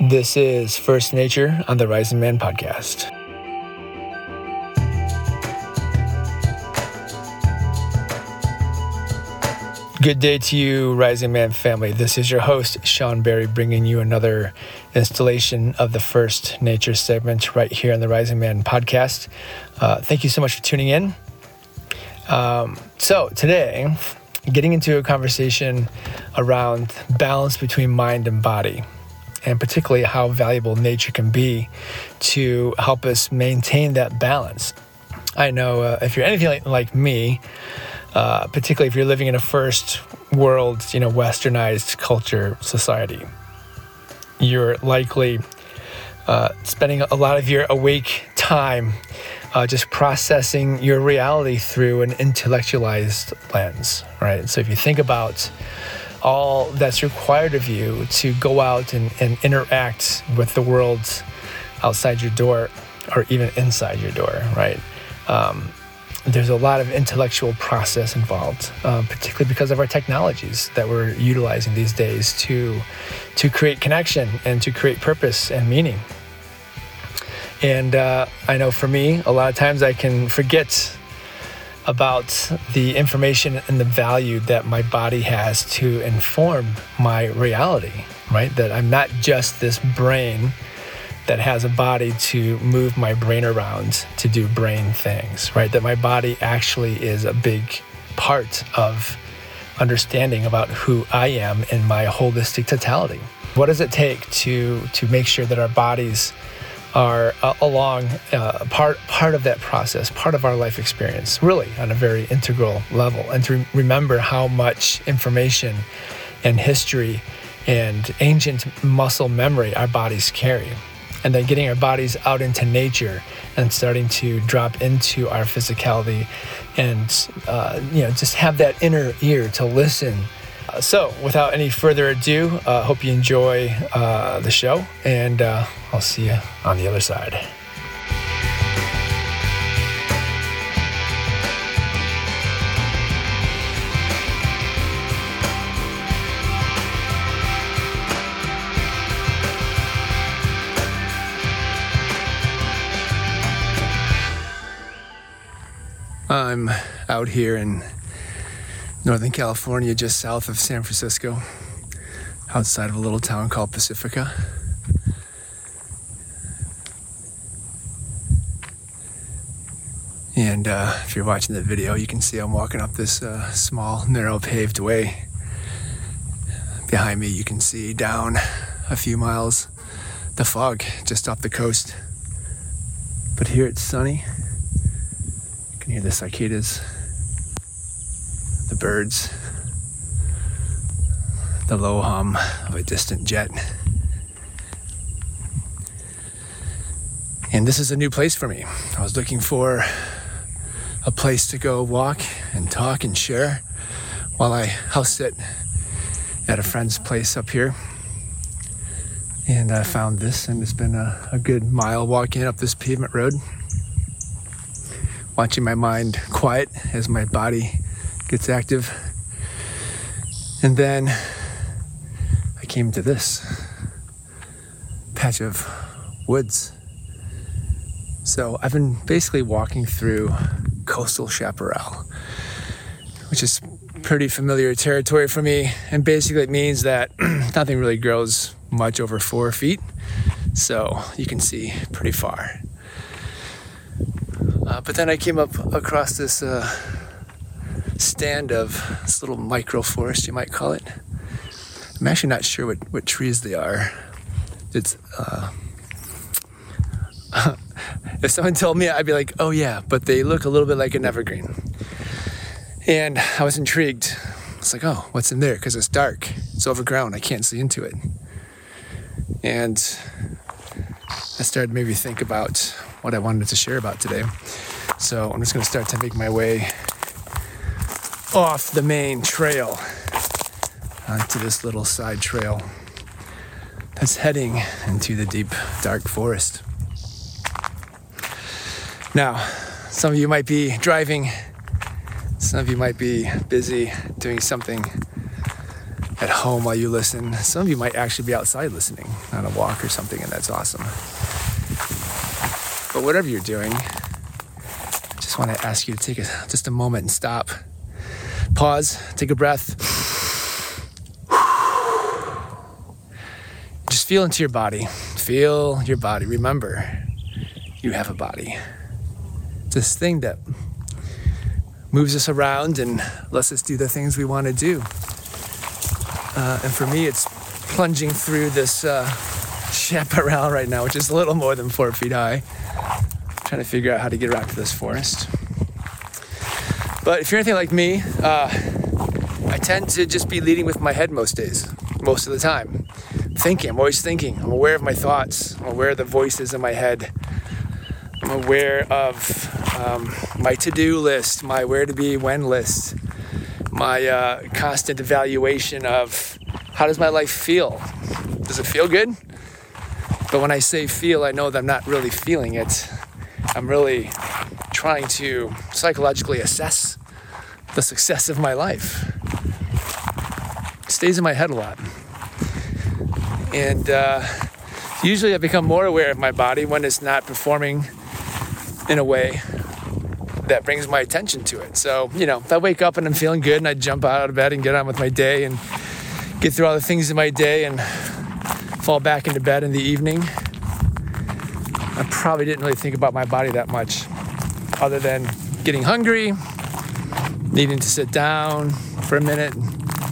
This is First Nature on the Rising Man podcast. Good day to you, Rising Man family. This is your host, Shawn Berry, bringing you another installation of the First Nature segment right here on the Rising Man podcast. Uh, thank you so much for tuning in. Um, so, today, getting into a conversation around balance between mind and body, and particularly how valuable nature can be to help us maintain that balance. I know uh, if you're anything like, like me, uh, particularly if you're living in a first world, you know, westernized culture society. You're likely uh, spending a lot of your awake time uh, just processing your reality through an intellectualized lens, right? So if you think about all that's required of you to go out and, and interact with the world outside your door or even inside your door, right? Um, there's a lot of intellectual process involved, um, particularly because of our technologies that we're utilizing these days to to create connection and to create purpose and meaning. And uh, I know for me, a lot of times I can forget about the information and the value that my body has to inform my reality, right? That I'm not just this brain that has a body to move my brain around to do brain things, right? That my body actually is a big part of understanding about who I am in my holistic totality. What does it take to to make sure that our bodies are uh, along uh, part part of that process, part of our life experience, really on a very integral level, and to re- remember how much information and history and ancient muscle memory our bodies carry. And then getting our bodies out into nature and starting to drop into our physicality and uh, you know just have that inner ear to listen so without any further ado uh, hope you enjoy uh, the show and uh, i'll see you on the other side. I'm out here in Northern California, just south of San Francisco, outside of a little town called Pacifica. And uh, if you're watching the video, you can see I'm walking up this uh, small, narrow paved way. Behind me, you can see down a few miles the fog just off the coast. But here it's sunny You can hear the cicadas, the birds, the low hum of a distant jet. And this is a new place for me. I was looking for a place to go walk and talk and share while I house sit at a friend's place up here. And I found this, and it's been a, a good mile walking up this pavement road watching my mind quiet as my body gets active. And then I came to this patch of woods. So I've been basically walking through coastal chaparral, which is pretty familiar territory for me. And basically, it means that nothing really grows much over four feet. So you can see pretty far. Uh, but then I came up across this uh, stand of this little micro forest, you might call it. I'm actually not sure what, what trees they are. It's uh, if someone told me, I'd be like, oh yeah, but they look a little bit like an evergreen. And I was intrigued. It's like, oh, what's in there? Because it's dark, it's overgrown, I can't see into it. And I started maybe think about what I wanted to share about today. So I'm just going to start to make my way off the main trail onto this little side trail that's heading into the deep, dark forest. Now, some of you might be driving, some of you might be busy doing something at home while you listen. Some of you might actually be outside listening on a walk or something, and that's awesome. But whatever you're doing, I just want to ask you to take a, just a moment and stop. Pause, take a breath. Just feel into your body. Feel your body. Remember, you have a body. This thing that moves us around and lets us do the things we want to do. Uh, and for me, it's plunging through this uh, chaparral right now, which is a little more than four feet high. I'm trying to figure out how to get around to this forest. But if you're anything like me, uh, I tend to just be leading with my head most days, most of the time. Thinking, I'm always thinking. I'm aware of my thoughts. I'm aware of the voices in my head. I'm aware of um, my to do list, my where to be when list, my uh, constant evaluation of how does my life feel? Does it feel good? But when I say feel, I know that I'm not really feeling it. I'm really trying to psychologically assess the success of my life. It stays in my head a lot. And uh, usually I become more aware of my body when it's not performing in a way that brings my attention to it. So, you know, if I wake up and I'm feeling good and I jump out of bed and get on with my day and get through all the things in my day and fall back into bed in the evening, I probably didn't really think about my body that much other than getting hungry, needing to sit down for a minute,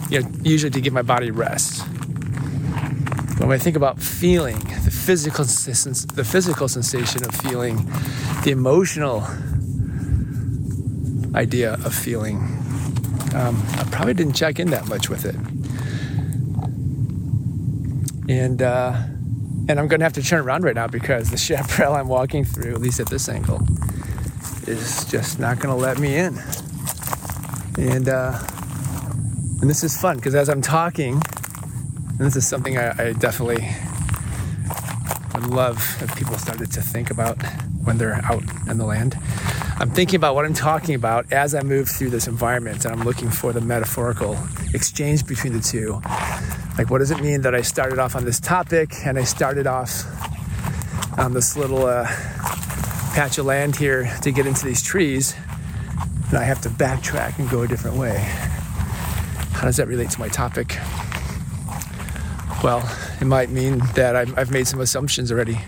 you know, usually to give my body rest. When I think about feeling, the physical, the physical sensation of feeling, the emotional idea of feeling, um, I probably didn't check in that much with it. And uh, and I'm gonna have to turn around right now because the chaparral I'm walking through, at least at this angle, is just not gonna let me in. And uh, and this is fun because as I'm talking, and this is something I, I definitely would love if people started to think about when they're out in the land. I'm thinking about what I'm talking about as I move through this environment, and I'm looking for the metaphorical exchange between the two. Like, what does it mean that I started off on this topic and I started off on this little uh, patch of land here to get into these trees, and I have to backtrack and go a different way? How does that relate to my topic? Well, it might mean that I've made some assumptions already.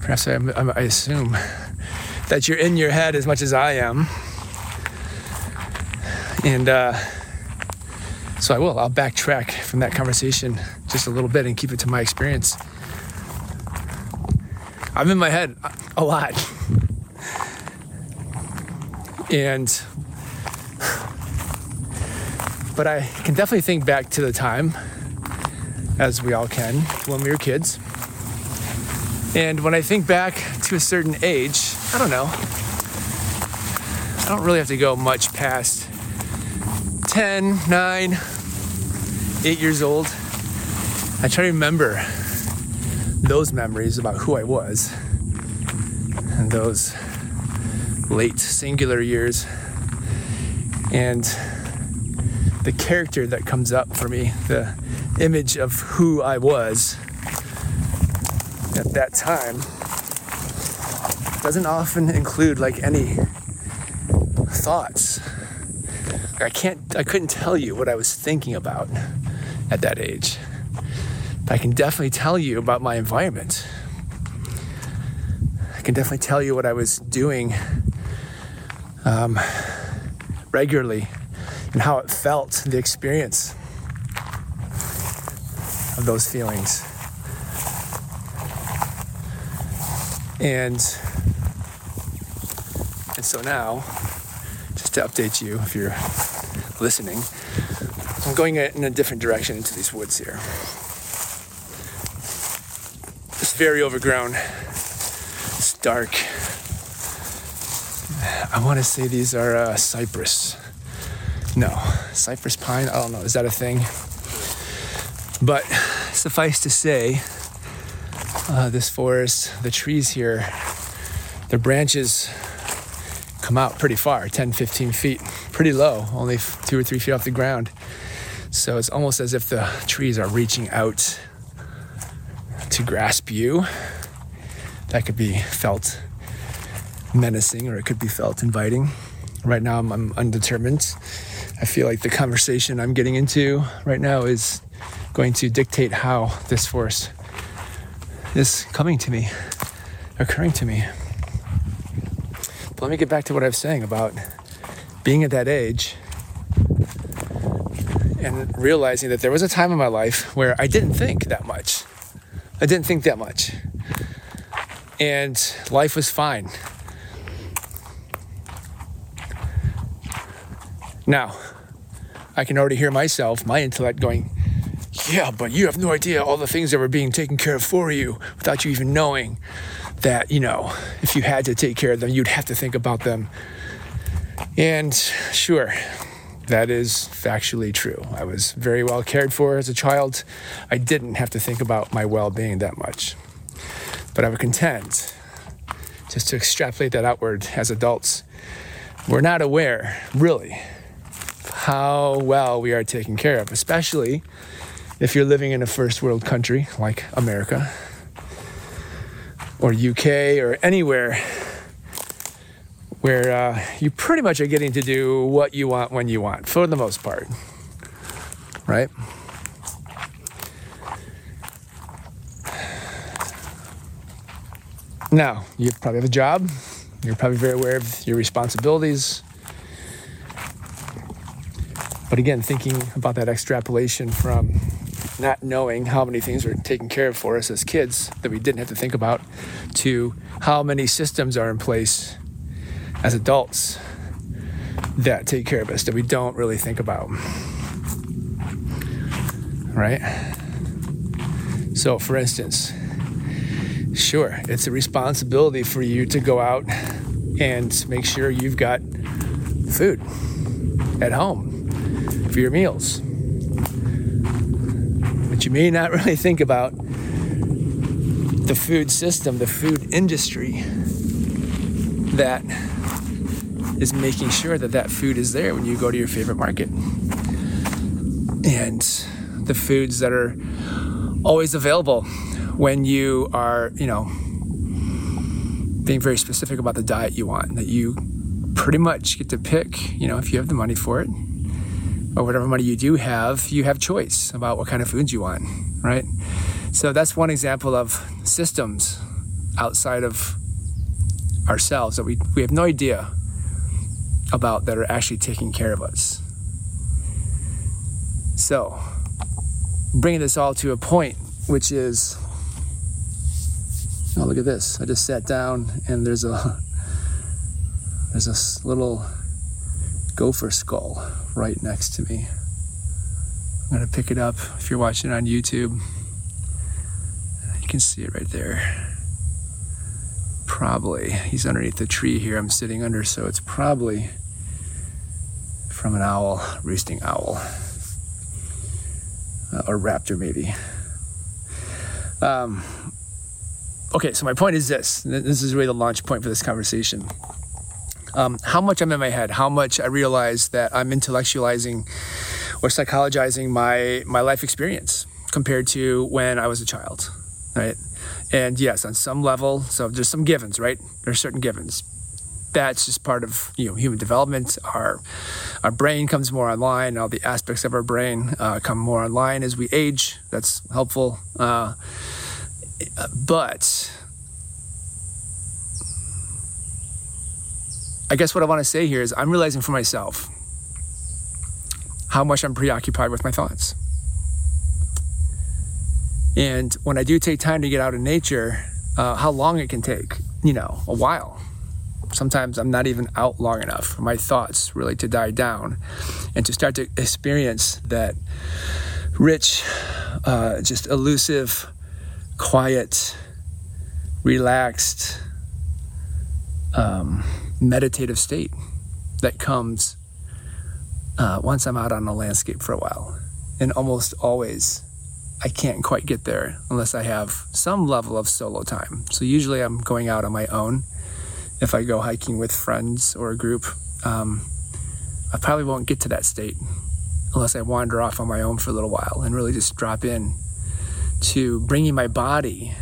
Perhaps I, I assume that you're in your head as much as I am. And uh, so I will. I'll backtrack from that conversation just a little bit and keep it to my experience. I'm in my head a lot. And, but I can definitely think back to the time, as we all can, when we were kids. And when I think back to a certain age, I don't know. I don't really have to go much past 10, 9, 8 years old. I try to remember those memories about who I was and those late singular years and the character that comes up for me, the image of who I was at that time doesn't often include like any thoughts. I can't, I couldn't tell you what I was thinking about at that age. I can definitely tell you about my environment. I can definitely tell you what I was doing um, regularly and how it felt, the experience of those feelings. And and so now, just to update you, if you're listening, I'm going in a different direction into these woods here. Very overgrown. It's dark. I want to say these are uh, cypress. No, cypress pine. I don't know. Is that a thing? But suffice to say, uh, this forest, the trees here, their branches come out pretty far 10, 15 feet, pretty low, only two or three feet off the ground. So it's almost as if the trees are reaching out to grasp you. That could be felt menacing or it could be felt inviting. Right now, I'm, I'm undetermined. I feel like the conversation I'm getting into right now is going to dictate how this force is coming to me, occurring to me. But let me get back to what I was saying about being at that age and realizing that there was a time in my life where I didn't think that much. I didn't think that much. And life was fine. Now, I can already hear myself, my intellect going, Yeah, but you have no idea all the things that were being taken care of for you without you even knowing that, you know, if you had to take care of them, you'd have to think about them. And sure, that is factually true. I was very well cared for as a child. I didn't have to think about my well being that much. But I would contend, just to extrapolate that outward as adults, we're not aware, really, how well we are taken care of, especially if you're living in a first world country like America or UK or anywhere where uh, you pretty much are getting to do what you want when you want, for the most part. Right? Now, you probably have a job. You're probably very aware of your responsibilities. But again, thinking about that extrapolation from not knowing how many things were taken care of for us as kids that we didn't have to think about to how many systems are in place as adults that take care of us that we don't really think about. Right? So, for instance, sure, it's a responsibility for you to go out and make sure you've got food at home for your meals. But you may not really think about the food system, the food industry that is making sure that that food is there when you go to your favorite market. And the foods that are always available when you are, you know, being very specific about the diet you want, that you pretty much get to pick, you know, if you have the money for it, or whatever money you do have, you have choice about what kind of foods you want, right? So that's one example of systems outside of ourselves that we, we have no idea about that are actually taking care of us. So, bringing this all to a point, which is oh, look at this. I just sat down and there's a there's a little gopher skull right next to me. I'm gonna pick it up if you're watching on YouTube. You can see it right there. Probably, he's underneath the tree here I'm sitting under, so it's probably from an owl, roosting owl, uh, or raptor maybe. Um, okay, so my point is this this is really the launch point for this conversation um, how much I'm in my head, how much I realize that I'm intellectualizing or psychologizing my my life experience compared to when I was a child, right? And yes, on some level, so there's some givens, right? There's certain givens. That's just part of you know human development. Our our brain comes more online. All the aspects of our brain uh, come more online as we age. That's helpful. Uh, but I guess what I want to say here is I'm realizing for myself how much I'm preoccupied with my thoughts. And when I do take time to get out in nature, uh, how long it can take, you know, a while. Sometimes I'm not even out long enough for my thoughts really to die down and to start to experience that rich, uh, just elusive, quiet, relaxed, um, meditative state that comes uh, once I'm out on the landscape for a while. And almost always, I can't quite get there unless I have some level of solo time. So usually I'm going out on my own. If I go hiking with friends or a group, um, I probably won't get to that state unless I wander off on my own for a little while and really just drop in to bringing my body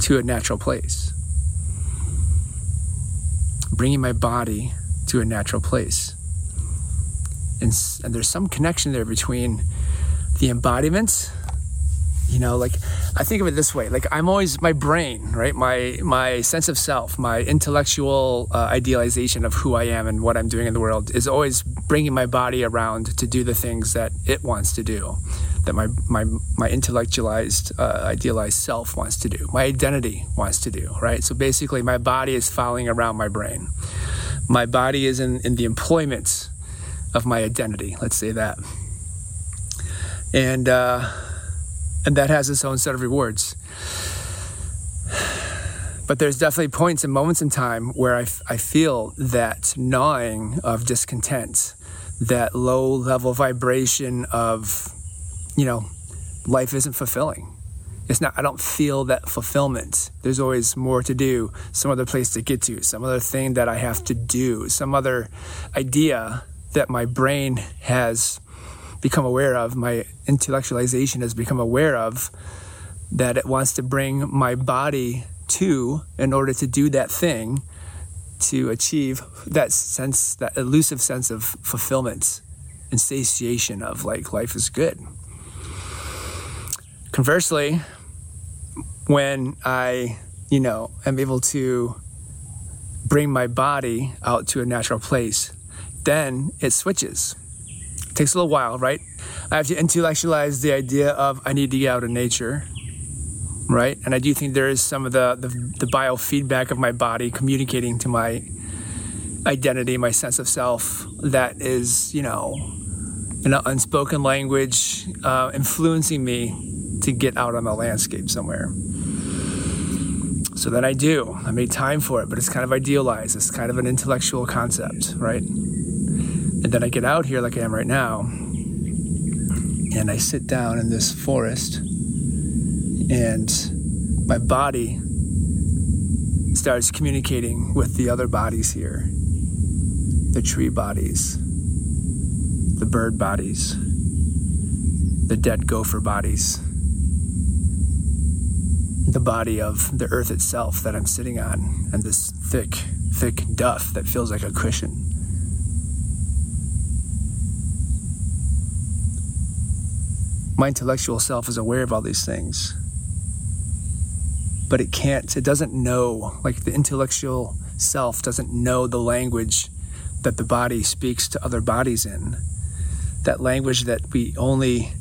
to a natural place. Bringing my body to a natural place. And, and there's some connection there between the embodiment you know like i think of it this way like i'm always my brain right? My my sense of self my intellectual uh, idealization of who i am and what i'm doing in the world is always bringing my body around to do the things that it wants to do that my my my intellectualized uh, idealized self wants to do my identity wants to do right? So basically my body is following around my brain. My body is in, in the employment of my identity let's say that. And uh, and that has its own set of rewards. But there's definitely points and moments in time where I, I feel that gnawing of discontent, that low level vibration of, you know, life isn't fulfilling. It's not, I don't feel that fulfillment. There's always more to do, some other place to get to, some other thing that I have to do, some other idea that my brain has become aware of, my intellectualization has become aware of, that it wants to bring my body to in order to do that thing to achieve that sense, that elusive sense of fulfillment and satiation of like life is good. Conversely, when I, you know, am able to bring my body out to a natural place, then it switches it takes a little while, right? I have to intellectualize the idea of I need to get out of nature, right? And I do think there is some of the, the, the biofeedback of my body communicating to my identity, my sense of self, that is, you know, an unspoken language, uh, influencing me to get out on the landscape somewhere. So then I do. I made time for it, but it's kind of idealized. It's kind of an intellectual concept, right? And then I get out here like I am right now, and I sit down in this forest, and my body starts communicating with the other bodies here. The tree bodies, the bird bodies, the dead gopher bodies, the body of the earth itself that I'm sitting on, and this thick, thick duff that feels like a cushion. My intellectual self is aware of all these things but it can't it doesn't know like the intellectual self doesn't know the language that the body speaks to other bodies in. That language that we only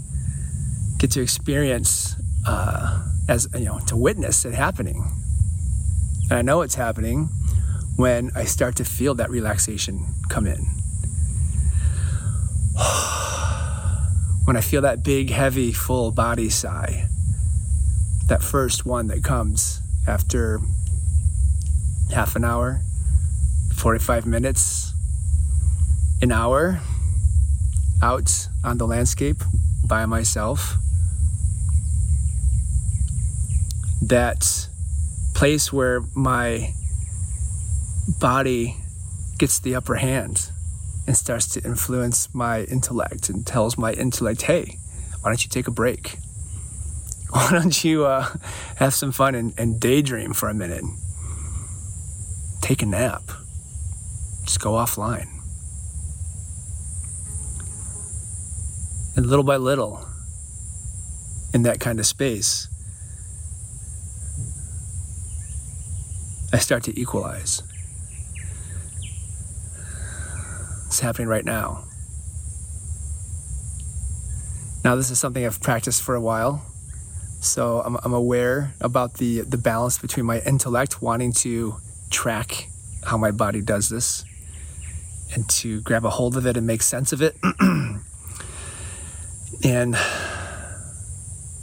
get to experience uh, as you know to witness it happening. And i know it's happening when i start to feel that relaxation come in when I feel that big, heavy, full body sigh, that first one that comes after half an hour, 45 minutes, an hour out on the landscape by myself, that place where my body gets the upper hand and starts to influence my intellect and tells my intellect, hey, why don't you take a break? Why don't you uh, have some fun and, and daydream for a minute? Take a nap. Just go offline. And little by little, in that kind of space, I start to equalize. It's happening right now. Now, this is something I've practiced for a while. So I'm, I'm aware about the, the balance between my intellect wanting to track how my body does this and to grab a hold of it and make sense of it. and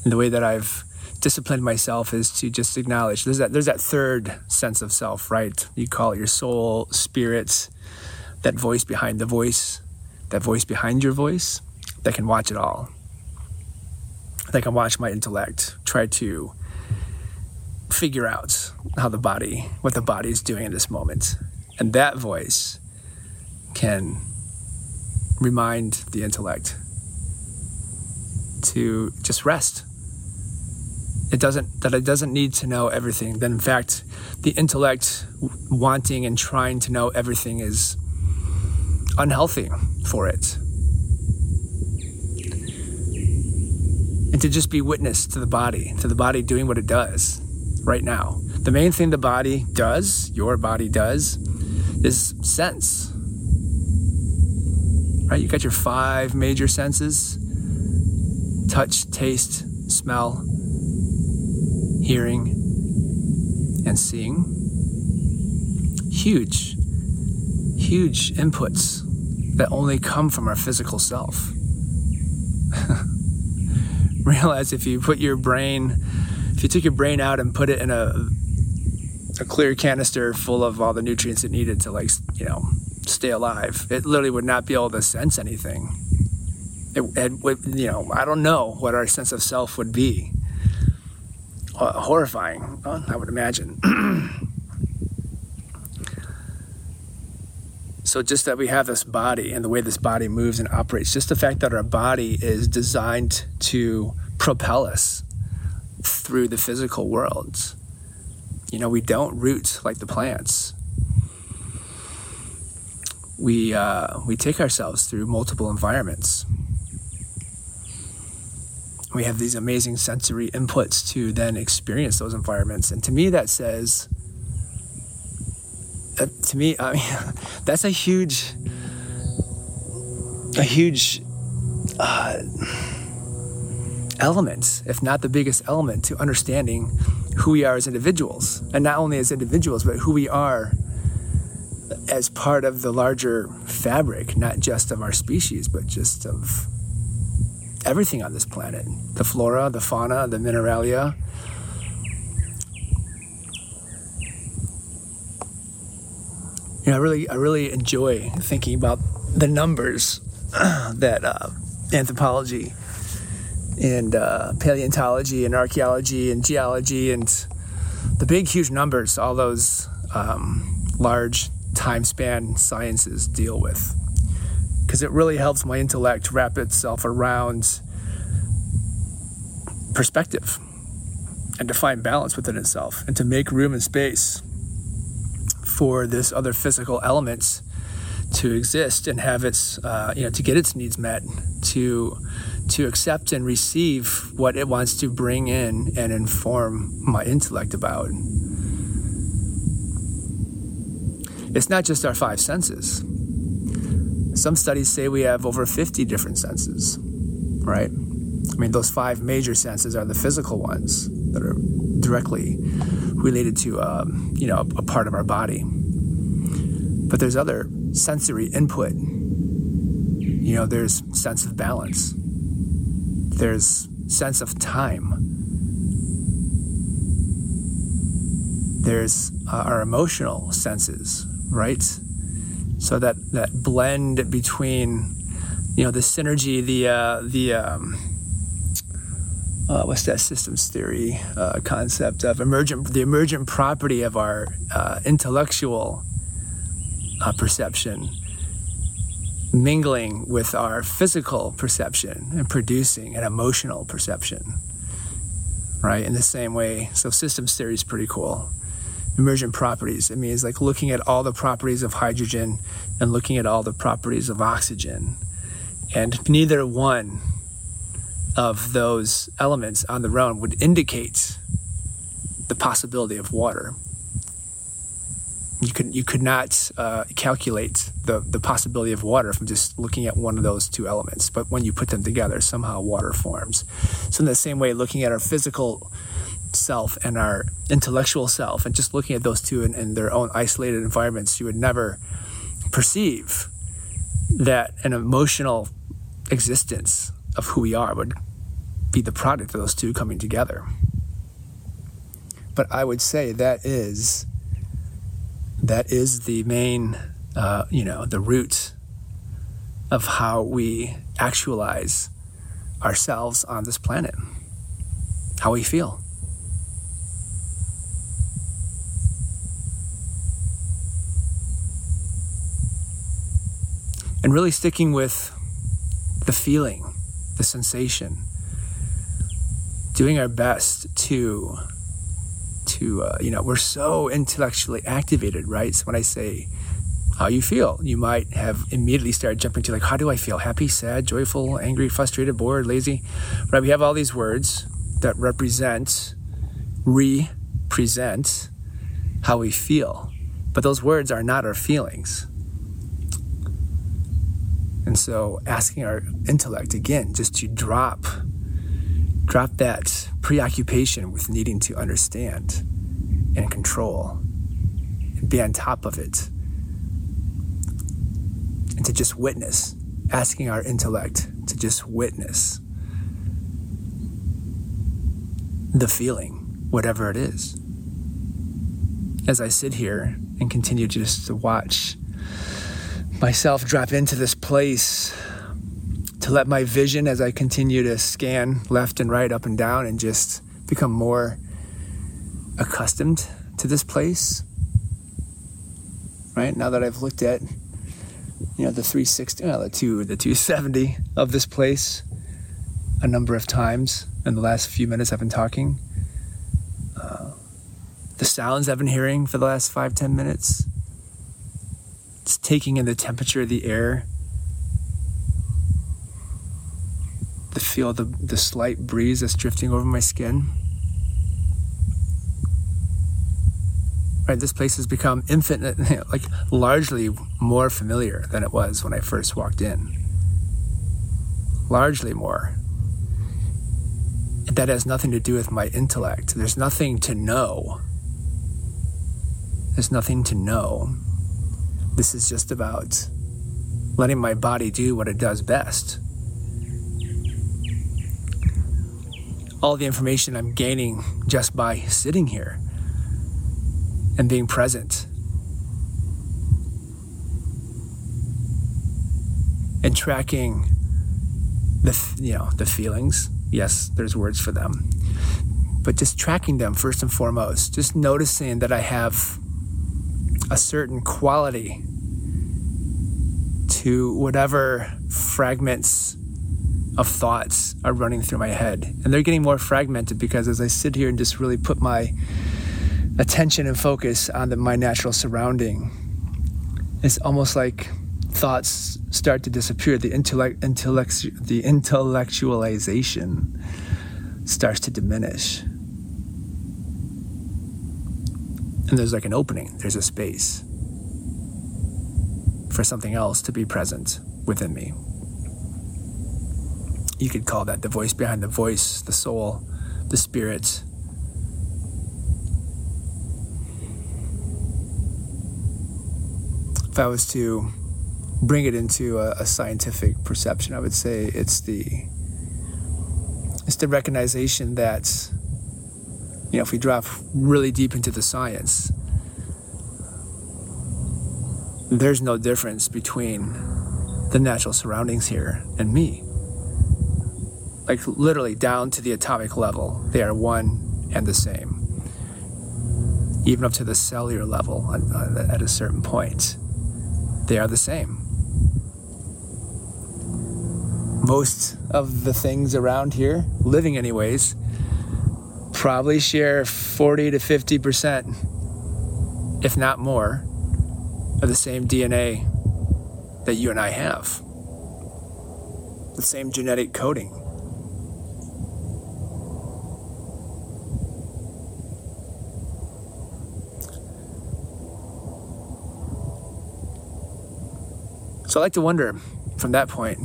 the way that I've disciplined myself is to just acknowledge there's that there's that third sense of self, right? You call it your soul, spirit, that voice behind the voice, that voice behind your voice, that can watch it all. That can watch my intellect try to figure out how the body, what the body is doing in this moment. And that voice can remind the intellect to just rest. It doesn't that it doesn't need to know everything. That in fact, the intellect wanting and trying to know everything is unhealthy for it. And to just be witness to the body, to the body doing what it does right now. The main thing the body does, your body does, is sense. Right? You got your five major senses touch, taste, smell, hearing, and seeing. Huge, huge inputs that only come from our physical self. Realize if you put your brain, if you took your brain out and put it in a a clear canister full of all the nutrients it needed to like you know stay alive, it literally would not be able to sense anything. It, it would, you know, I don't know what our sense of self would be. Uh, horrifying, I would imagine. So just that we have this body and the way this body moves and operates, just the fact that our body is designed to propel us through the physical world. You know, we don't root like the plants. We uh, we take ourselves through multiple environments. We have these amazing sensory inputs to then experience those environments, and to me, that says uh, to me, I mean, that's a huge, a huge uh, element, if not the biggest element, to understanding who we are as individuals, and not only as individuals, but who we are as part of the larger fabric, not just of our species, but just of everything on this planet. The flora, the fauna, the mineralia, you know, I really, I really enjoy thinking about the numbers that uh, anthropology and uh, paleontology and archaeology and geology and the big, huge numbers, all those um, large time span sciences deal with. Because it really helps my intellect wrap itself around perspective and to find balance within itself and to make room and space for this other physical elements to exist and have its uh, you know to get its needs met to to accept and receive what it wants to bring in and inform my intellect about. It's not just our five senses. Some studies say we have over 50 different senses right? I mean those five major senses are the physical ones that are directly related to um, you know a part of our body. But there's other sensory input. You know, there's sense of balance. There's sense of time. There's uh, our emotional senses, right? So that that blend between, you know, the synergy, the uh, the um, uh, what's that systems theory uh, concept of emergent the emergent property of our uh, intellectual uh, perception mingling with our physical perception and producing an emotional perception right? In the same way so systems theory is pretty cool. Emergent properties it means like looking at all the properties of hydrogen and looking at all the properties of oxygen. And neither one of those elements on their own would indicate the possibility of water. You could you could not uh, calculate the the possibility of water from just looking at one of those two elements. But when you put them together, somehow water forms. So in the same way, looking at our physical self and our intellectual self, and just looking at those two in, in their own isolated environments, you would never perceive that an emotional existence of who we are would be the product of those two coming together. But I would say that is that is the main, uh, you know, the root of how we actualize ourselves on this planet, how we feel. and really sticking with the feeling, the sensation, doing our best to to uh, you know we're so intellectually activated right? So when i say how you feel? You might have immediately started jumping to like how do i feel? Happy sad joyful angry frustrated bored lazy? Right? We have all these words that represent represent how we feel. But those words are not our feelings. And so asking our intellect again just to drop drop that preoccupation with needing to understand and control and be on top of it. And to just witness asking our intellect to just witness the feeling whatever it is. As i sit here and continue just to watch myself drop into this place to let my vision as I continue to scan left and right, up and down, and just become more accustomed to this place. Right now that I've looked at, you know, the 360, well, the two, the 270 of this place a number of times in the last few minutes I've been talking. Uh, the sounds I've been hearing for the last five, ten minutes it's taking in the temperature of the air. The feel the the slight breeze that's drifting over my skin. Right, this place has become infinite, like largely more familiar than it was when I first walked in. Largely more. That has nothing to do with my intellect. There's nothing to know. There's nothing to know. This is just about letting my body do what it does best. All the information I'm gaining just by sitting here and being present. And tracking the you know the feelings. Yes, there's words for them. But just tracking them first and foremost. Just noticing that I have a certain quality to whatever fragments of thoughts are running through my head. And they're getting more fragmented because as I sit here and just really put my attention and focus on the, my natural surrounding, it's almost like thoughts start to disappear. The intellect, intellect, the intellectualization starts to diminish. And there's like an opening, there's a space for something else to be present within me. You could call that the voice behind the voice, the soul, the spirit. If I was to bring it into a, a scientific perception, I would say it's the it's the recognition that you know if we drop really deep into the science there's no difference between the natural surroundings here and me. Like literally down to the atomic level, they are one and the same. Even up to the cellular level at uh, a certain point, they are the same. Most of the things around here, living anyways, probably share 40 to 50%, if not more, of the same DNA that you and I have, the same genetic coding. So I like to wonder from that point,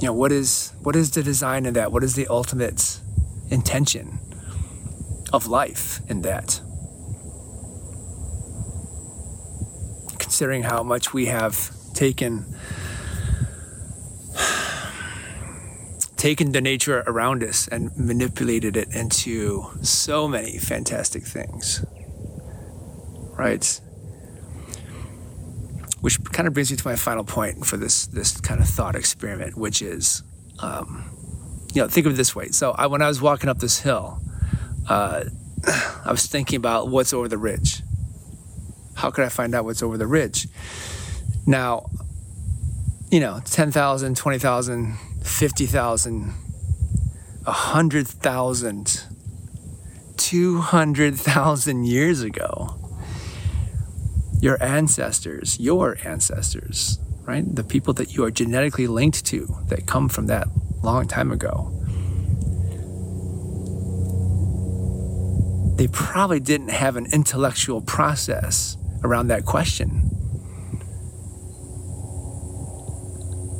you know, what is what is the design of that? What is the ultimate intention of life in that? considering how much we have taken taken the nature around us and manipulated it into so many fantastic things. Right? Which kind of brings me to my final point for this this kind of thought experiment, which is, um, you know, think of it this way. So I, when I was walking up this hill, uh, I was thinking about what's over the ridge how could I find out what's over the ridge? Now, you know, 10,000, 20,000, 50,000, 100,000, 200,000 years ago, your ancestors, your ancestors, right? The people that you are genetically linked to that come from that long time ago. They probably didn't have an intellectual process around that question.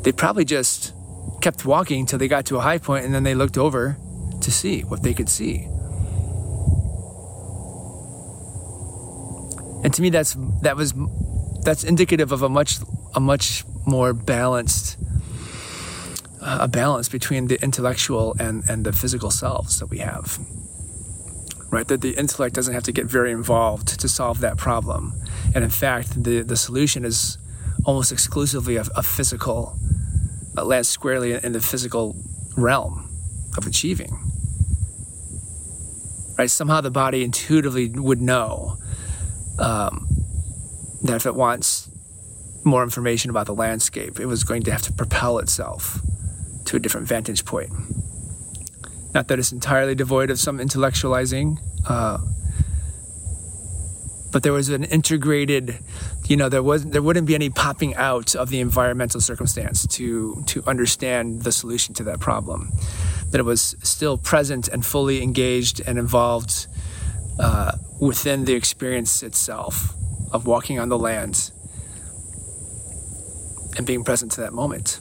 They probably just kept walking until they got to a high point and then they looked over to see what they could see. And to me that's that was that's indicative of a much a much more balanced uh, a balance between the intellectual and and the physical selves that we have. Right? That the intellect doesn't have to get very involved to solve that problem. And in fact the the solution is almost exclusively a, a physical uh, lands squarely in the physical realm of achieving. Right? Somehow the body intuitively would know um, that if it wants more information about the landscape, it was going to have to propel itself to a different vantage point. Not that it's entirely devoid of some intellectualizing, uh, but there was an integrated, you know, there was there wouldn't be any popping out of the environmental circumstance to to understand the solution to that problem. That it was still present and fully engaged and involved uh, within the experience itself of walking on the land and being present to that moment.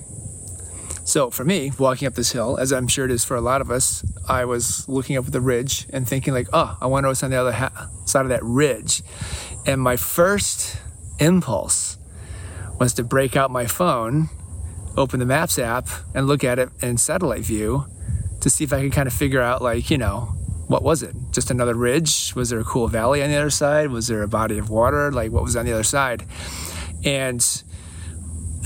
So for me, walking up this hill, as I'm sure it is for a lot of us, I was looking up at the ridge and thinking like, oh, I wonder what's on the other ha- side of that ridge. And my first impulse was to break out my phone, open the Maps app, and look at it in satellite view to see if I could kind of figure out like, you know, what was it? Just another ridge? Was there a cool valley on the other side? Was there a body of water? Like what was on the other side? And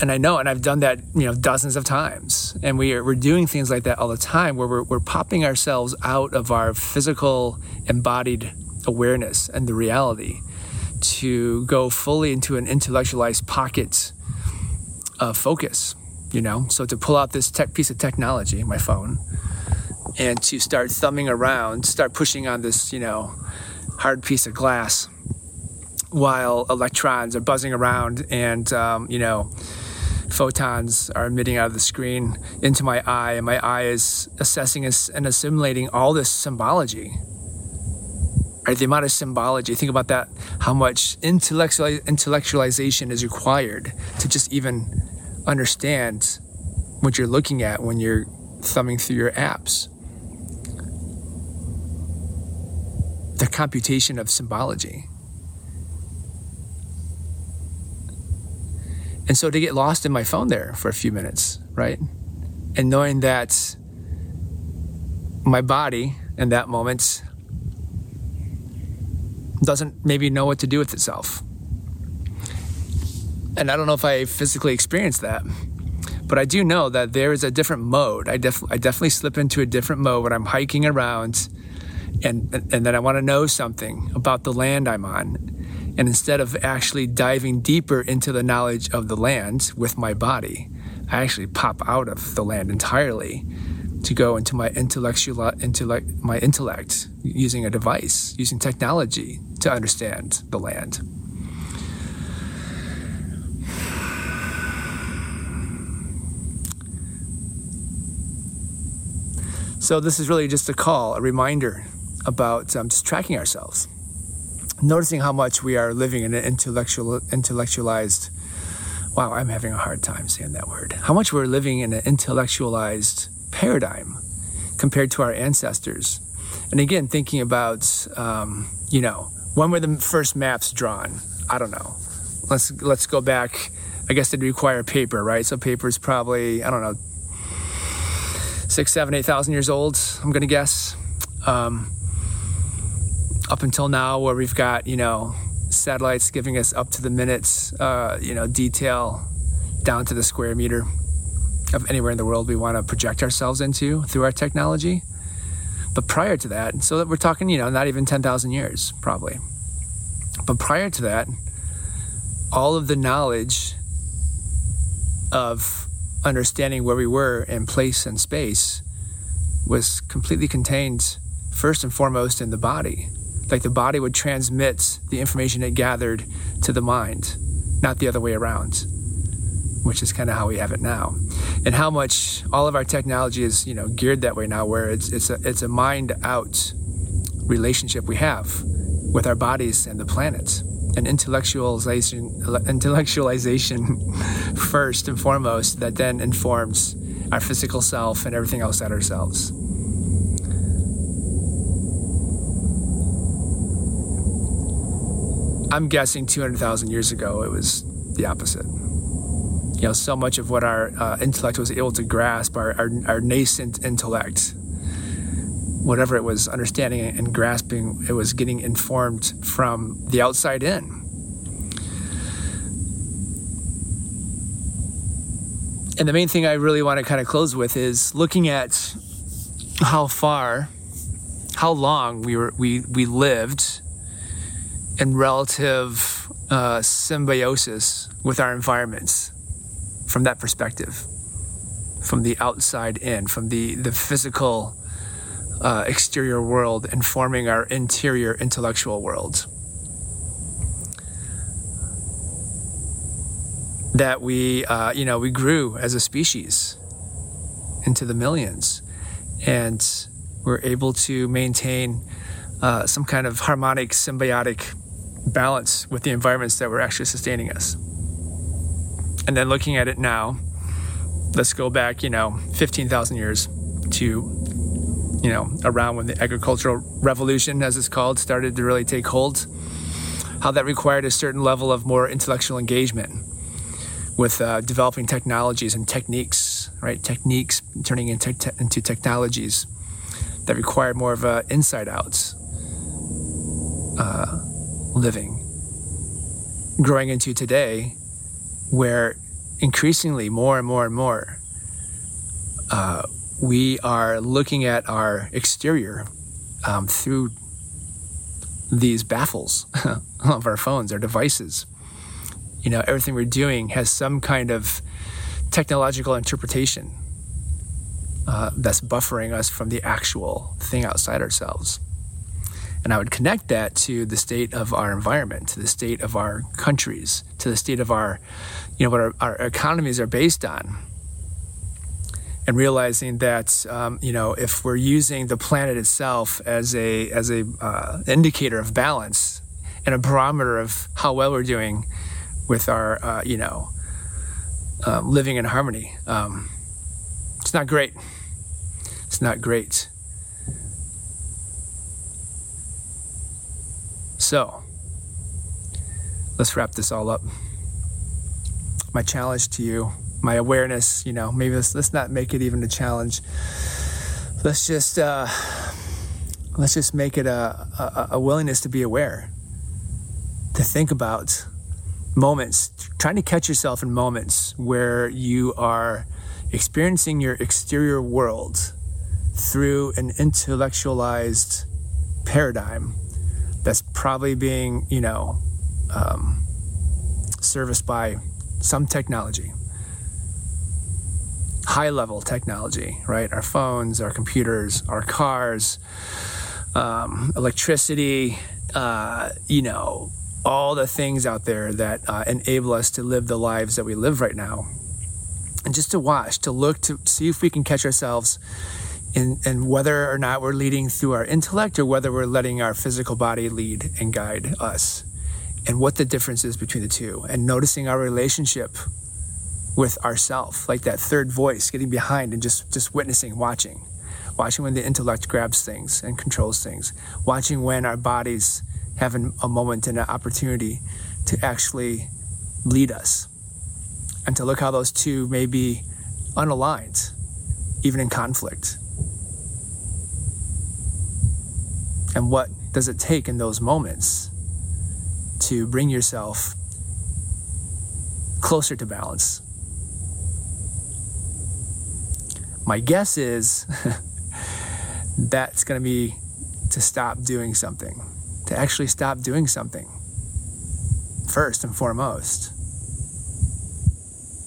and I know, and I've done that, you know, dozens of times. And we are, we're doing things like that all the time where we're, we're popping ourselves out of our physical embodied awareness and the reality to go fully into an intellectualized pocket of focus, you know? So to pull out this tech piece of technology, my phone, and to start thumbing around, start pushing on this, you know, hard piece of glass while electrons are buzzing around and, um, you know, photons are emitting out of the screen into my eye, and my eye is assessing and assimilating all this symbology. Right, the amount of symbology. Think about that. How much intellectual intellectualization is required to just even understand what you're looking at when you're thumbing through your apps. The computation of symbology. And so to get lost in my phone there for a few minutes, right? And knowing that my body in that moment doesn't maybe know what to do with itself. And I don't know if I physically experienced that, but I do know that there is a different mode. I, def- I definitely slip into a different mode when I'm hiking around and, and then I want to know something about the land I'm on and instead of actually diving deeper into the knowledge of the land with my body, I actually pop out of the land entirely to go into my intellectual intellect, my intellect using a device, using technology to understand the land. So this is really just a call, a reminder about um, just tracking ourselves. Noticing how much we are living in an intellectual intellectualized wow i'm having a hard time saying that word. How much we're living in an intellectualized paradigm compared to our ancestors. And again thinking about um, you know when were the first maps drawn? I don't know. Let's let's go back. I guess they'd require paper right? So paper is probably i don't know six seven eight thousand years old i'm gonna guess. Um, up until now where we've got you know satellites giving us up to the minutes uh, you know detail down to the square meter of anywhere in the world we want to project ourselves into through our technology but prior to that so that we're talking you know not even 10,000 years probably but prior to that all of the knowledge of understanding where we were in place and space was completely contained first and foremost in the body. Like the body would transmit the information it gathered to the mind, not the other way around, which is kind of how we have it now. And how much all of our technology is, you know, geared that way now, where it's it's a it's a mind out relationship we have with our bodies and the planet. And intellectualization intellectualization first and foremost that then informs our physical self and everything else at ourselves. I'm guessing 200,000 years ago, it was the opposite. You know, so much of what our uh, intellect was able to grasp, our, our, our nascent intellect, whatever it was understanding and grasping, it was getting informed from the outside in. And the main thing I really want to kind of close with is looking at how far, how long we were we we lived in relative uh, symbiosis with our environments from that perspective, from the outside in, from the, the physical uh, exterior world informing our interior intellectual world. That we, uh, you know, we grew as a species into the millions and we're able to maintain uh, some kind of harmonic symbiotic balance with the environments that were actually sustaining us. And then looking at it now, let's go back, you know, 15,000 years to, you know, around when the agricultural revolution, as it's called, started to really take hold. How that required a certain level of more intellectual engagement with uh, developing technologies and techniques, right? Techniques turning into, te- into technologies that required more of an inside out uh, living, growing into today, where increasingly more and more and more uh, we are looking at our exterior um, through these baffles of our phones, our devices. You know, everything we're doing has some kind of technological interpretation uh, that's buffering us from the actual thing outside ourselves. And I would connect that to the state of our environment, to the state of our countries, to the state of our, you know, what our, our economies are based on. And realizing that, um, you know, if we're using the planet itself as a as a uh, indicator of balance and a barometer of how well we're doing with our, uh, you know, uh, living in harmony, um, it's not great. It's not great. So, let's wrap this all up. My challenge to you, my awareness, you know, maybe let's, let's not make it even a challenge. Let's just, uh, let's just make it a, a, a willingness to be aware, to think about moments, trying to catch yourself in moments where you are experiencing your exterior world through an intellectualized paradigm probably being, you know, um, serviced by some technology, high level technology, right? Our phones, our computers, our cars, um, electricity, uh, you know, all the things out there that uh, enable us to live the lives that we live right now. And just to watch, to look, to see if we can catch ourselves and, and whether or not we're leading through our intellect or whether we're letting our physical body lead and guide us and what the difference is between the two and noticing our relationship with ourself like that third voice getting behind and just just witnessing watching watching when the intellect grabs things and controls things watching when our bodies have an, a moment and an opportunity to actually lead us and to look how those two may be unaligned even in conflict And what does it take in those moments to bring yourself closer to balance? My guess is that's going to be to stop doing something, to actually stop doing something first and foremost.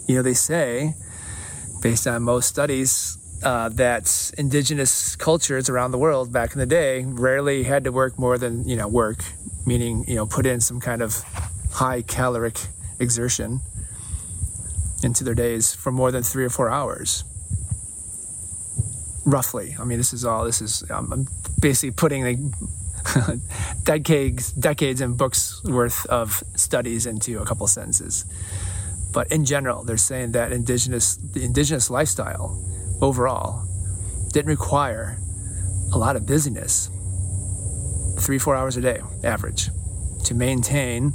You know, they say, based on most studies, uh, that indigenous cultures around the world back in the day rarely had to work more than, you know, work, meaning, you know, put in some kind of high caloric exertion into their days for more than three or four hours. Roughly. I mean, this is all, this is, um, I'm basically putting the decades, decades and books worth of studies into a couple sentences. But in general, they're saying that indigenous, the indigenous lifestyle overall didn't require a lot of busyness. Three, four hours a day, average, to maintain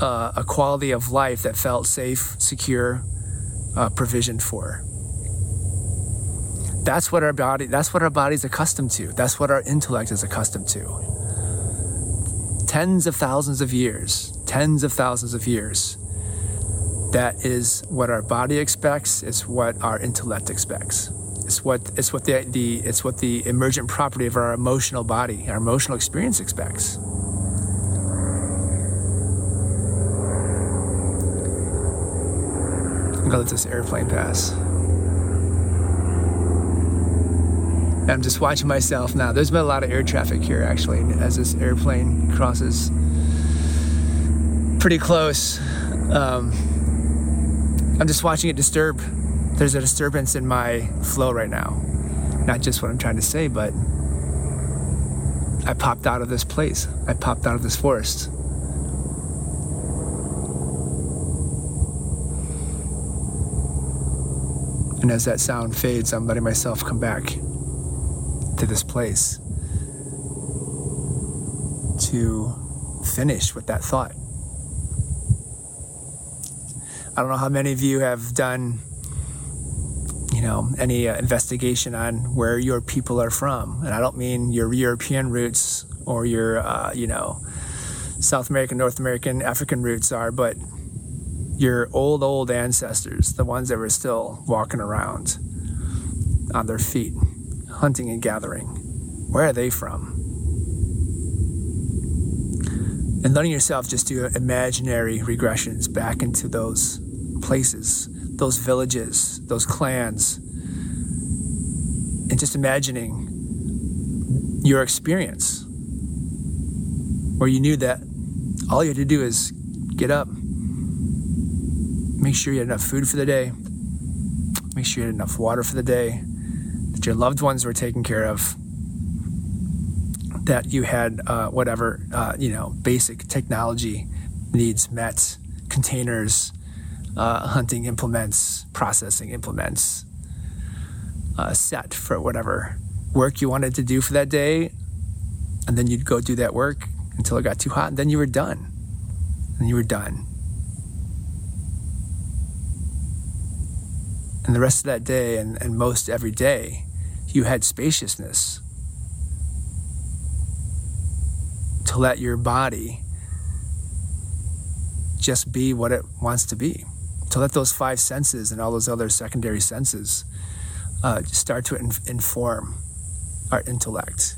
uh, a quality of life that felt safe, secure, uh, provisioned for. That's what our body. That's what our body's accustomed to. That's what our intellect is accustomed to. Tens of thousands of years, tens of thousands of years. That is what our body expects. It's what our intellect expects. It's what it's what the, the it's what the emergent property of our emotional body, our emotional experience expects. I'm gonna let this airplane pass. I'm just watching myself now. There's been a lot of air traffic here actually as this airplane crosses pretty close. Um, I'm just watching it disturb. There's a disturbance in my flow right now. Not just what I'm trying to say, but I popped out of this place. I popped out of this forest. And as that sound fades, I'm letting myself come back to this place to finish with that thought. I don't know how many of you have done, you know, any uh, investigation on where your people are from. And I don't mean your European roots or your, uh, you know, South American, North American, African roots are, but your old, old ancestors, the ones that were still walking around on their feet, hunting and gathering, where are they from? And letting yourself just do imaginary regressions back into those places, those villages, those clans, and just imagining your experience where you knew that all you had to do is get up, Make sure you had enough food for the day. Make sure you had enough water for the day. That your loved ones were taken care of. That you had uh, whatever, uh, you know, basic technology needs met, containers, uh, hunting implements, processing implements, uh, set for whatever work you wanted to do for that day. And then you'd go do that work until it got too hot, and then you were done. And you were done. And the rest of that day and, and most every day, you had spaciousness to let your body just be what it wants to be. To let those five senses and all those other secondary senses uh, start to in- inform our intellect.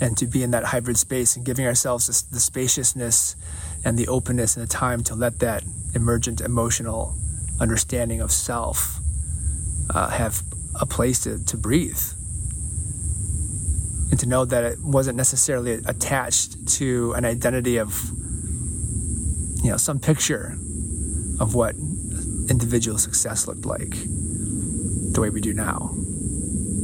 And to be in that hybrid space and giving ourselves the spaciousness and the openness and the time to let that emergent emotional understanding of self uh, have a place to, to breathe and to know that it wasn't necessarily attached to an identity of you know some picture of what individual success looked like the way we do now.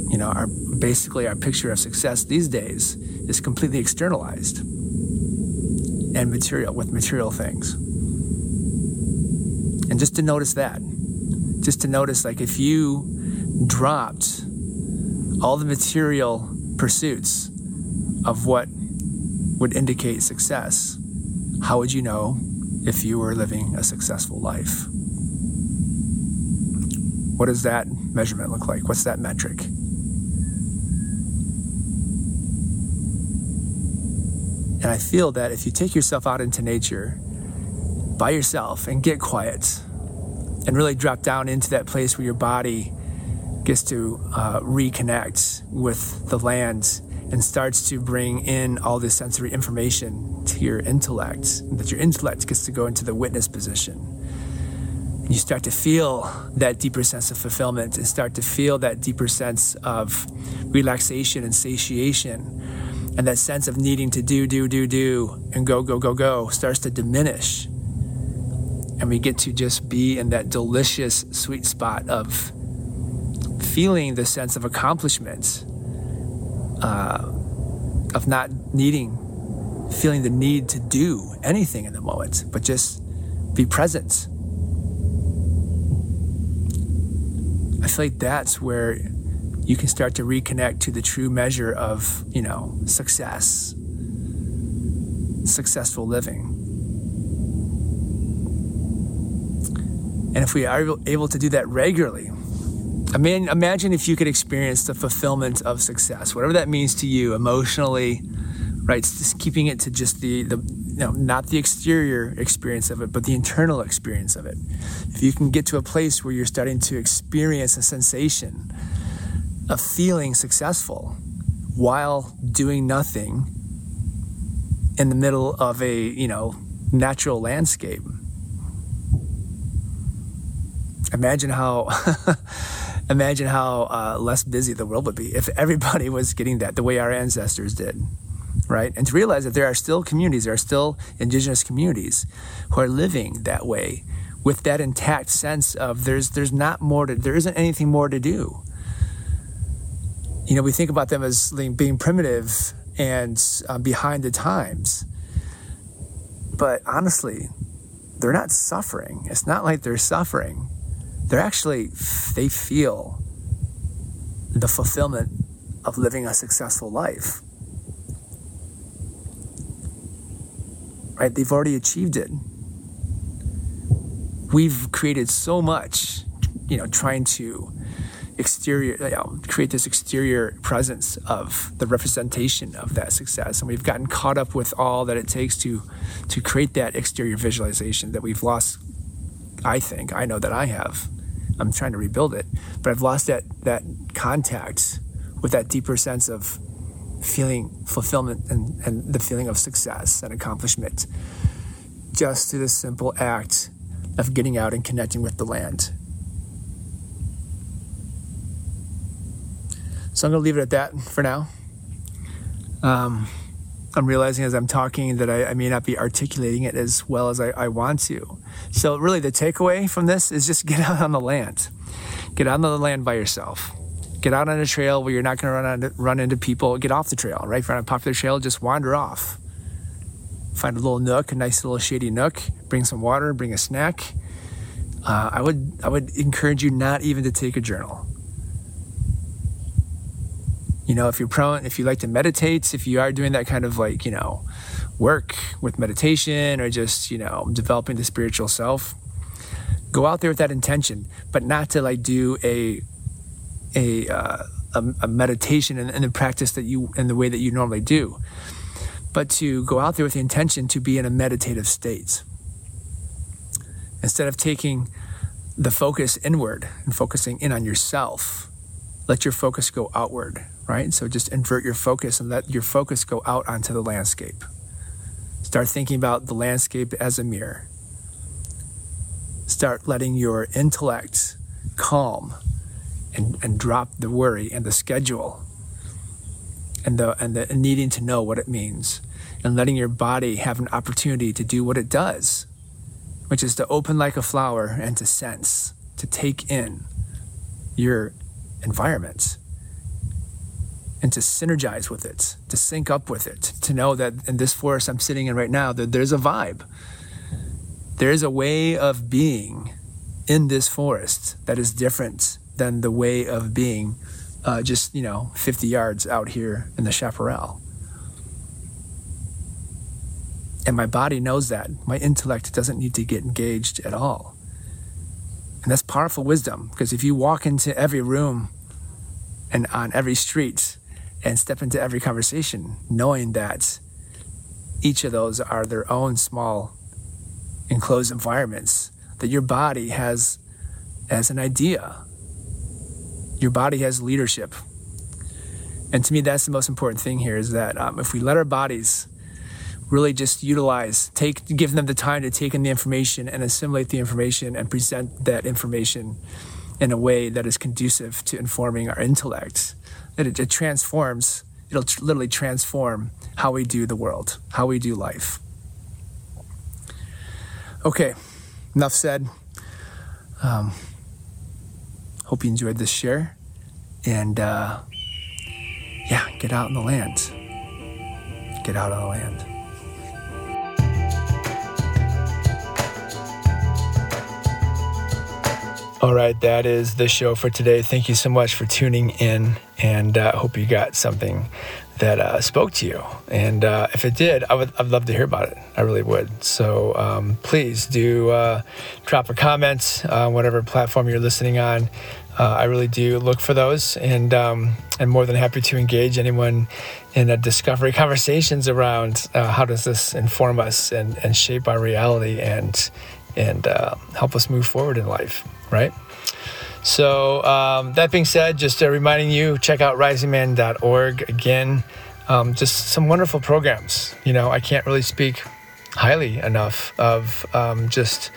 You know our basically our picture of success these days is completely externalized and material with material things. And just to notice that, just to notice like if you dropped all the material pursuits of what would indicate success, how would you know if you were living a successful life? What does that measurement look like? What's that metric? And I feel that if you take yourself out into nature by yourself and get quiet and really drop down into that place where your body gets to uh, reconnect with the land and starts to bring in all this sensory information to your intellect, that your intellect gets to go into the witness position. You start to feel that deeper sense of fulfillment and start to feel that deeper sense of relaxation and satiation. And that sense of needing to do, do, do, do, and go, go, go, go starts to diminish. And we get to just be in that delicious sweet spot of feeling the sense of accomplishment uh, of not needing, feeling the need to do anything in the moment, but just be present. I feel like that's where you can start to reconnect to the true measure of, you know, success, successful living. And if we are able to do that regularly, I mean, imagine if you could experience the fulfillment of success, whatever that means to you emotionally, right? Just keeping it to just the, the you know, not the exterior experience of it, but the internal experience of it. If you can get to a place where you're starting to experience a sensation of feeling successful while doing nothing in the middle of a, you know, natural landscape. Imagine how imagine how uh, less busy the world would be if everybody was getting that the way our ancestors did right? And to realize that there are still communities there are still indigenous communities who are living that way with that intact sense of there's there's not more to there isn't anything more to do. You know we think about them as being primitive and um, behind the times. But honestly they're not suffering. It's not like they're suffering they're actually they feel the fulfillment of living a successful life. Right? They've already achieved it. We've created so much you know trying to exterior you know, create this exterior presence of the representation of that success. And we've gotten caught up with all that it takes to to create that exterior visualization that we've lost i think i know that i have I'm trying to rebuild it. But I've lost that that contact with that deeper sense of feeling fulfillment and, and the feeling of success and accomplishment just through the simple act of getting out and connecting with the land. So I'm going to leave it at that for now. Um, I'm realizing as I'm talking that I, I, may not be articulating it as well as I, I, want to. So, really, the takeaway from this is just get out on the land. Get out on the land by yourself. Get out on a trail where you're not going to run, run into people. Get off the trail, right? If you're on a popular trail, just wander off. Find a little nook, a nice little shady nook. Bring some water, bring a snack. Uh, I would I would encourage you not even to take a journal you know if you're prone if you like to meditate if you are doing that kind of like you know work with meditation or just you know developing the spiritual self go out there with that intention but not to like do a a uh, a, a, meditation and, and the practice that you in the way that you normally do but to go out there with the intention to be in a meditative state. Instead of taking the focus inward and focusing in on yourself let your focus go outward right? So just invert your focus and let your focus go out onto the landscape. Start thinking about the landscape as a mirror. Start letting your intellect calm and, and drop the worry and the schedule and the and the needing to know what it means and letting your body have an opportunity to do what it does, which is to open like a flower and to sense, to take in your environment and to synergize with it, to sync up with it, to know that in this forest I'm sitting in right now, that there's a vibe. There's a way of being in this forest that is different than the way of being uh, just, you know, 50 yards out here in the chaparral. And my body knows that. My intellect doesn't need to get engaged at all. And that's powerful wisdom because if you walk into every room and on every street and step into every conversation knowing that each of those are their own small enclosed environments that your body has as an idea. Your body has leadership. And to me, that's the most important thing here is that um, if we let our bodies really just utilize, take, give them the time to take in the information and assimilate the information and present that information in a way that is conducive to informing our intellect, that it, it transforms, it'll tr- literally transform how we do the world, how we do life. Okay, enough said. Um, hope you enjoyed this share. And uh, yeah, get out in the land. Get out on the land. All right, that is the show for today. Thank you so much for tuning in, and I uh, hope you got something that uh, spoke to you. And uh, if it did, I would I'd love to hear about it. I really would. So um, please do uh, drop a comment on whatever platform you're listening on. Uh, I really do look for those, and um, I'm more than happy to engage anyone in a discovery conversations around uh, how does this inform us and, and shape our reality and and help us move forward in life right? So, um, that being said, just uh, reminding you, check out risingman.org again. Um, just some wonderful programs. You know, I can't really speak highly enough of um, just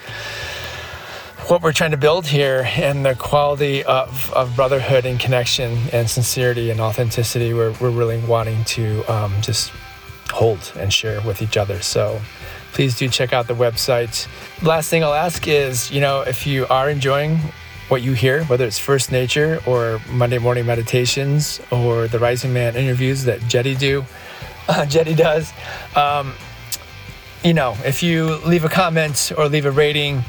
what we're trying to build here and the quality of, of brotherhood and connection and sincerity and authenticity we're, we're really wanting to um, just hold and share with each other. So, please do check out the website. Last thing I'll ask is, you know, if you are enjoying what you hear, whether it's First Nature or Monday Morning Meditations or the Rising Man interviews that Jeddy do, uh, Jeddy does, um, you know, if you leave a comment or leave a rating,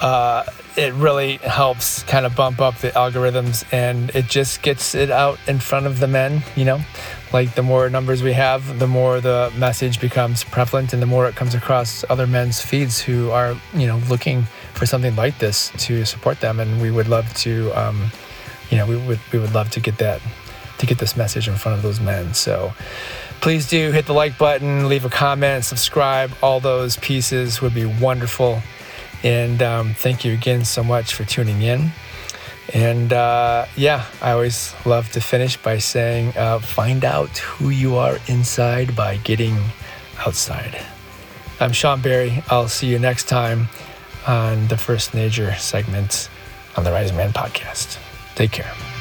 uh, it really helps kind of bump up the algorithms and it just gets it out in front of the men, you know. Like the more numbers we have, the more the message becomes prevalent and the more it comes across other men's feeds who are, you know, looking for something like this to support them and we would love to um, you know, we would we would love to get that to get this message in front of those men. So please do hit the like button, leave a comment, subscribe. All those pieces would be wonderful. And um, thank you again so much for tuning in. And uh, yeah, I always love to finish by saying uh, find out who you are inside by getting outside. I'm Shawn Berry. I'll see you next time on the First Nature segment on the Rising Man podcast. Take care.